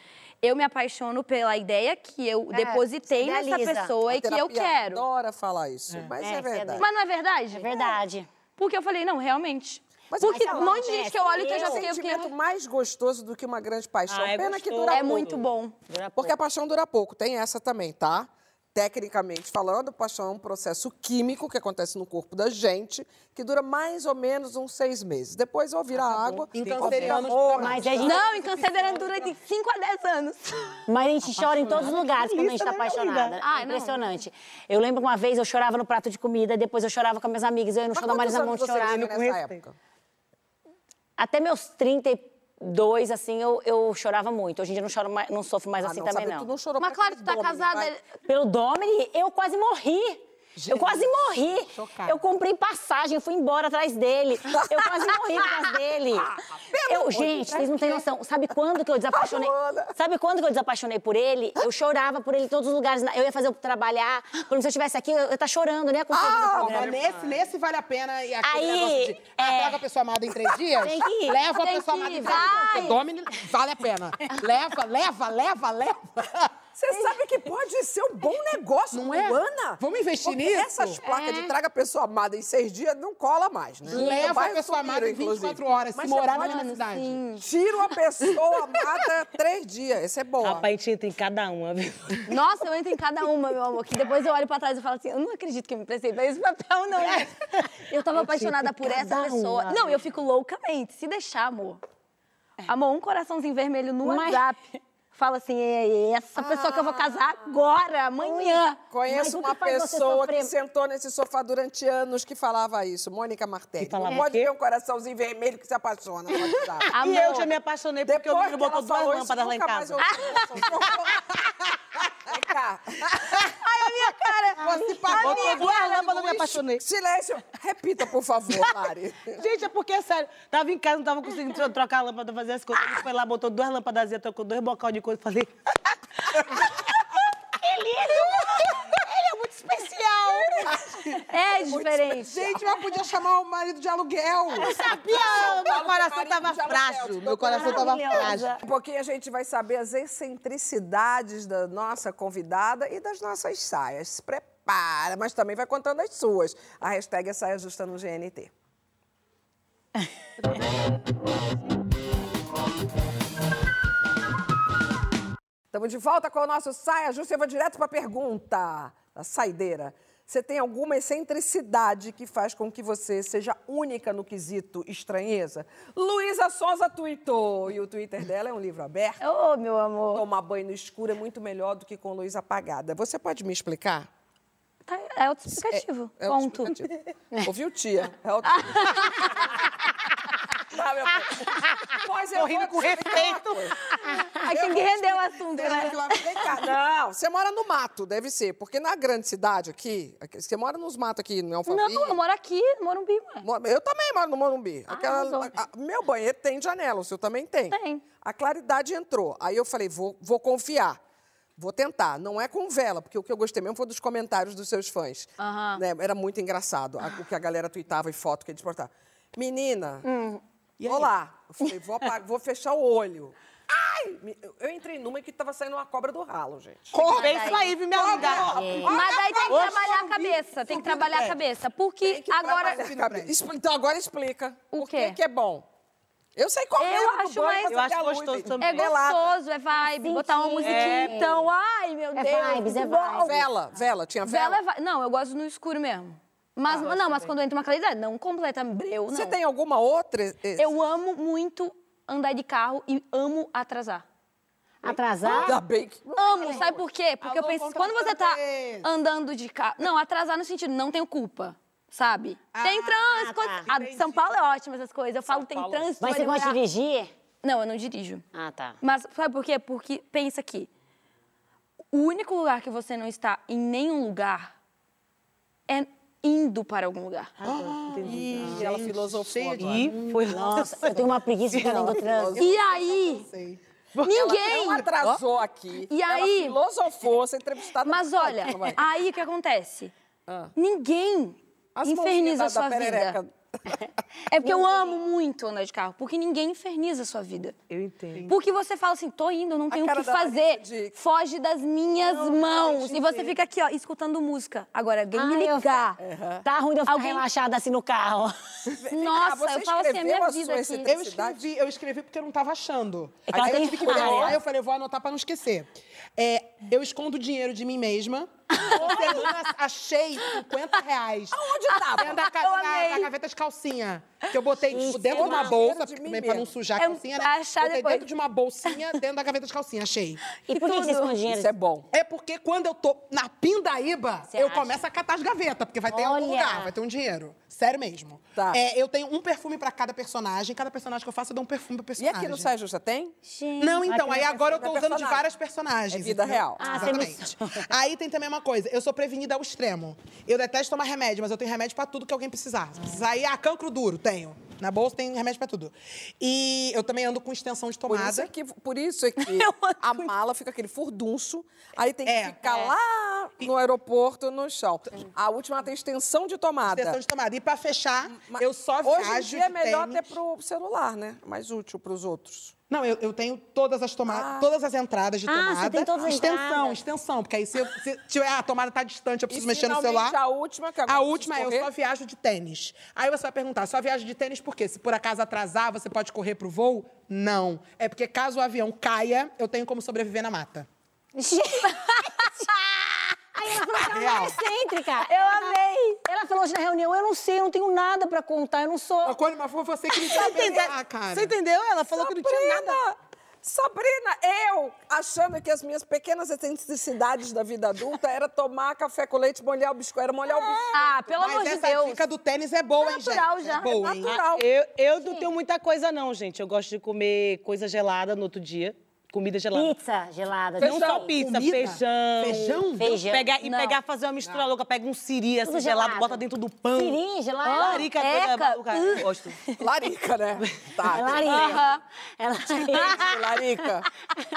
Eu me apaixono pela ideia que eu depositei nessa pessoa A e que eu quero. adora falar isso, mas É, é, é verdade. Mas não é verdade? É verdade. Porque eu falei, não, realmente. Porque sei lá, um monte de gente que eu olho que eu já fiquei... eu sentimento fiquei- mais gostoso do que uma grande paixão. Ah, é Pena que gostoso. dura É pouco. muito bom. Porque a paixão dura pouco. Tem essa também, tá? Tecnicamente falando, paixão é um processo químico que acontece no corpo da gente, que dura mais ou menos uns seis meses. Depois ou vira água, Em ou vira cancerianos, amor. Mas a gente, Não, dura de 5 a 10 anos. mas a gente chora em todos os lugares quando a gente tá Isso, né, apaixonada. Ah, É não. impressionante. Eu lembro que uma vez eu chorava no prato de comida, depois eu chorava com as minhas amigas, eu ia no show da Marisa Monte você chorar. tinha com nessa respeito. 32, assim, eu, eu chorava muito. Hoje em dia não, choro mais, não sofro mais Ah, assim não, também, sabe, não. Tu não chorou Mas claro, tu aquele tá Domini, casada... vai. Pelo Domini, eu quase morri. Eu quase morri. Eu comprei passagem, eu fui embora atrás dele. Eu quase morri causa dele. Eu, gente, vocês não têm noção. Sabe quando que eu desapaixonei? Sabe quando que eu desapaixonei por ele? Eu chorava por ele em todos os lugares. Eu ia fazer eu trabalhar. Por exemplo, se eu estivesse aqui, eu ia estar chorando, né? Com mas nesse, nesse vale a pena. E aquele Aí, negócio de ah, é. a pessoa amada em três dias, Tem que ir. leva a Tem pessoa que amada em três dias. Domini vale a pena. Leva, leva, leva, leva. Você sabe que pode ser um bom negócio, Não é? Vamos investir Porque nisso? essas placas de traga a pessoa amada em seis dias não cola mais, né? Leva Vai a pessoa sumir, amada em inclusive. 24 horas, Mas se morar na minha cidade. Tira a pessoa amada três dias. Esse é bom. Rapaz, a gente entra em cada uma, viu? Nossa, eu entro em cada uma, meu amor. Que depois eu olho pra trás e falo assim, eu não acredito que eu me prestei pra esse papel, não. Eu tava apaixonada por essa pessoa. uma. Não, eu fico loucamente. Se deixar, amor. Amor, um coraçãozinho vermelho no Mas- WhatsApp. Fala assim, é essa pessoa que eu vou casar agora, amanhã. Conheço uma pessoa que sentou nesse sofá durante anos que falava isso, Mônica Martelli. Que falava não pode ver um coraçãozinho vermelho que se apaixona. no WhatsApp. E eu já me apaixonei porque o Depois menino que botou ela duas lâmpadas lá em casa. eu ouvi Vem cá. Você pagou duas lâmpadas, eu me apaixonei. Silêncio. Repita, por favor, Mari. Gente, é porque, é sério, tava em casa, não tava conseguindo tro- trocar a lâmpada, fazer as coisas. Ele foi lá, botou duas lâmpadas, trocou dois bocal de coisa, falei... Ele, ele, ele é muito especial. É diferente. Gente, mas podia chamar o marido de aluguel. Sabia, meu coração tava frágil, meu coração tava frágil. Um pouquinho a gente vai saber as excentricidades da nossa convidada e das nossas saias. Se prepara, mas também vai contando as suas. A hashtag é saia justa no GNT. Estamos de volta com o nosso Saia Justa. Eu vou direto para a pergunta da saideira. Você tem alguma excentricidade que faz com que você seja única no quesito estranheza? Luísa Souza tweetou, e o Twitter dela é um livro aberto. Ô, meu amor. Tomar banho no escuro é muito melhor do que com luz apagada. Você pode me explicar? Tá, é autoexplicativo. É Ponto. autoexplicativo. Ouviu, tia? É auto... Tá, meu. Pois eu vou com respeito. Aí tem que render o assunto, né? Não, você mora no mato, deve ser. Porque na grande cidade aqui, você mora nos matos aqui, no Alphaville. Não, eu moro aqui, no Morumbi, ué. Eu também moro no Morumbi. Aquela- arrasou. a- a- meu banheiro tem janela, o seu também tem? Tem. A claridade entrou. Aí eu falei, vou, vou confiar. Vou tentar. Não é com vela, porque o que eu gostei mesmo foi dos comentários dos seus fãs. Aham. Né? Era muito engraçado a- o que a galera tweetava e foto que eles postavam. Menina, olá. Eu falei, vou, apagar- vou fechar o olho. Ai! Me- eu- entrei numa que tava saindo uma cobra do ralo, gente. É isso aí, viu, minha amiga? Mas daí tem que trabalhar a cabeça, tem que trabalhar a cabeça. Porque Tem que agora. Então agora explica. O Por quê? que que é bom? Eu sei qual Eu é o acho banho, mais- Eu acho luz gostoso também. É gostoso, é vibe. Botar uma musiquinha, É. então. Ai, meu É Deus. vibes, é que bom. vibes. Vela, vela, tinha vela. Vela é vi- Não, eu gosto no escuro mesmo. Mas, não, mas quando entra uma claridade, não completa breu, não. Você tem alguma outra? Eu amo muito andar de carro e amo atrasar. Atrasar? Ainda bem que... Amo, sabe por quê? Porque eu Alô, penso, quando você tá andando de carro. Não, atrasar no sentido, não tenho culpa. Sabe? tem Ah, trânsito. tá. São Paulo é ótimo essas coisas. Eu falo, tem trânsito. Mas você gosta de dirigir? Não, eu não dirijo. Ah, tá. Mas sabe por quê? Porque pensa aqui. O único lugar que você não está em nenhum lugar é indo para algum lugar. Ih, ela filosofou cheia de- agora. E foi. Nossa, eu tenho uma preguiça de do trânsito. E aí, ninguém. Não atrasou aqui. E ela aí- filosofou, você entrevistada. Mas no olha, vai. aí o que acontece? Ah. Ninguém As inferniza a sua da perereca. vida. É porque eu amo muito andar de carro, porque ninguém inferniza a sua vida. Eu entendo. Porque você fala assim, tô indo, não tenho o que fazer. De- Foge das minhas mãos. E você fica aqui, ó, escutando música. Agora, alguém me Ai, eu- ligar. Tá ruim de eu ficar Alguém- relaxada assim no carro. Nossa, você eu falo assim, a escreveu minha a vida sua aqui. Eu escrevi, eu escrevi porque eu não tava achando. É que ela aí tem eu tive que. Aí eu falei, eu vou anotar pra não esquecer. É, eu escondo dinheiro de mim mesma. Semana achei 50 reais. Onde tava? Dentro da, ca- na- gaveta de calcinha. Que eu botei tipo, dentro de uma bolsa, de também pra não sujar a É, calcinha, né? achar Botei depois. dentro de uma bolsinha, dentro da gaveta de calcinha, achei. E por que você dinheiro? Isso é bom. É porque quando eu tô na pindaíba, Você eu acha? começo a catar as gavetas, porque vai ter em algum Olha. lugar, vai ter um dinheiro. Sério mesmo. Tá. É, eu tenho um perfume pra cada personagem, cada personagem que eu faço, eu dou um perfume pro E personagem. aqui no Saia Justa tem? Gente, Não, então, aí que agora eu tô é usando de personagem. várias personagens. É vida real. Ah, Exatamente. Aí tem também uma coisa, eu sou prevenida ao extremo. Eu detesto tomar remédio, mas eu tenho remédio pra tudo que alguém precisar. Se precisar ir, ah, cancro duro, tenho. Na bolsa tem remédio pra tudo. E eu também ando com extensão de Por tomada. isso é que, por isso é que a mala fica aquele furdunço, aí tem que É. ficar lá no aeroporto, no chão. A última tem extensão de tomada. Extensão de tomada. E pra fechar, Mas eu só Hoje viajo em dia é melhor tênis. ter pro celular, né? Mais útil pros outros. Não, eu, eu tenho todas as tomadas, Ah. todas as entradas de Ah, você tomada. tem todas as extensão, entradas. extensão, porque aí se, eu, se tiver ah, a tomada tá distante, eu preciso E mexer no celular. a última, que agora A última é eu só viajo de tênis. Aí você vai perguntar, só viajo de tênis por quê? Se por acaso atrasar, você pode correr pro voo? Não. É porque caso o avião caia, eu tenho como sobreviver na mata. Aí ela falou que ela Real. é excêntrica. Eu amei. Ela falou hoje na reunião, eu não sei, eu não tenho nada pra contar, eu não sou... Mas quando- mas foi você que me deu ah, cara. Você entendeu? Ela falou que não tinha nada. Sabrina! Sabrina, eu achando que as minhas pequenas excentricidades da vida adulta era tomar café com leite, molhar o biscoito, era molhar o biscoito. Ah, pelo Mas amor de essa Deus. dica do tênis é boa, hein, gente? natural já. É boa, hein? Natural. Eu, eu não tenho muita coisa, não, gente. Eu gosto de comer coisa gelada no outro dia. Comida gelada. Pizza gelada. Não não só pizza, Comida? feijão. Feijão? Feijão. Pegar, e Não. pegar, fazer uma mistura louca. Pega um siri assim, gelado, gelado. bota dentro do pão. Siri, gelado. Larica, Eca. coisa. Eu gosto. Larica, né? Tá. É larica. É larica. Larica.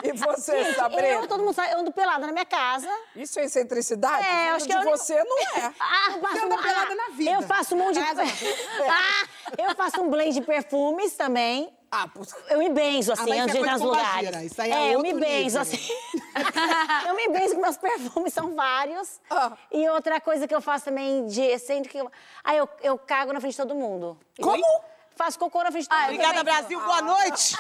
E você, Gente, Sabrina? eu, todo mundo sabe, eu ando pelada na minha casa. Isso é excentricidade? É, Vindo acho que de é a única- você não é. Ah, eu faço anda pelada ah, na vida. Eu faço um monte de... ah, eu faço um blend de perfumes também. Ah. Eu me benzo, assim, mas antes isso de é entrar nos lugares. isso aí é eu me benzo, nível. assim. eu me benzo meus perfumes, são vários. Ah. E outra coisa que eu faço também de excêntrica... Aí eu, eu cago na frente de todo mundo. Como? Faço cocô na frente de todo mundo. Obrigada, Brasil. Boa noite.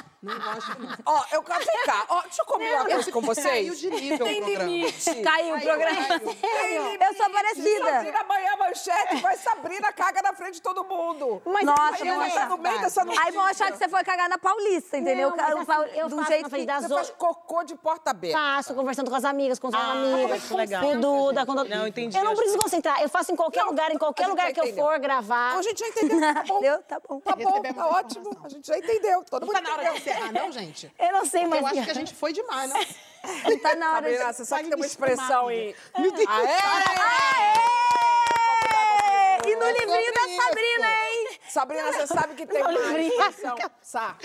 Ó, eu quero ficar. Ó, deixa eu combinar uma coisa com vocês. Caiu de nível Tem o programa. limite. Caiu o programa. Eu sou parecida. Sabrina amanhã manchete, vai Sabrina caga na frente de todo mundo. Nossa, Aí vão ela tá no meio dessa Aí vão achar que você foi cagar na Paulista, entendeu? Não, mas assim, eu um faço jeito na frente que- Você faz cocô de porta aberta. Faço, conversando com as amigas, com os Ah, amigos. que legal. Com o Duda. Não, entendi, Eu não preciso concentrar. Eu faço em qualquer Não, lugar, em qualquer a lugar que eu for gravar. A gente já entendeu. Tá bom. Entendeu? Tá bom. Tá bom, tá ótimo. A gente já entendeu. Todo Não mundo tá na hora de entendeu. encerrar, não, gente? Eu não sei, mas... Eu acho que a gente foi demais, né? Não tá na hora de... Sabrina, você sabe que tem uma expressão em... Meu Deus. Aê! E no livrinho da Sabrina, hein? Sabrina, você sabe que tem uma expressão... Sá,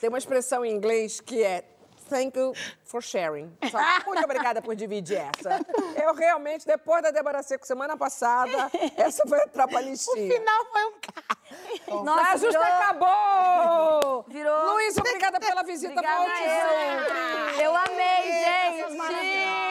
tem uma expressão em inglês que é thank you for sharing. Sabe? Muito obrigada por dividir essa. Eu realmente, depois da Débora Seco semana passada, essa vai entrar pra listinha. Final foi um carro. Nossa, a justa virou- acabou! Virou- Luiz, obrigada pela visita. Obrigada volte eu. Eu amei, gente.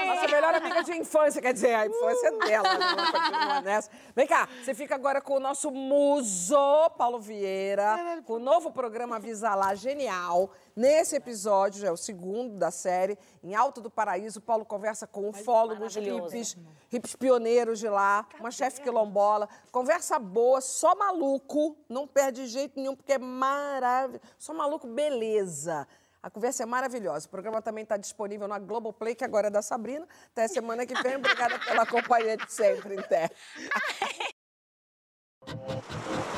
Nossa melhor amiga de infância, quer dizer, a infância é dela, né? Ela continua nessa. Vem cá, você fica agora com o nosso muso, Paulo Vieira, com o novo programa Avisa Lá, genial. Nesse episódio, já é o segundo da série, em Alto do Paraíso, Paulo conversa com ufólogos, hippies, hippies pioneiros de lá, uma chefe quilombola. Conversa boa, só maluco, não perde jeito nenhum, porque é maravilhoso. Só maluco, beleza. A conversa é maravilhosa. O programa também está disponível na Globoplay, que agora é da Sabrina. Até semana que vem. Obrigada pela companhia de sempre, Inter.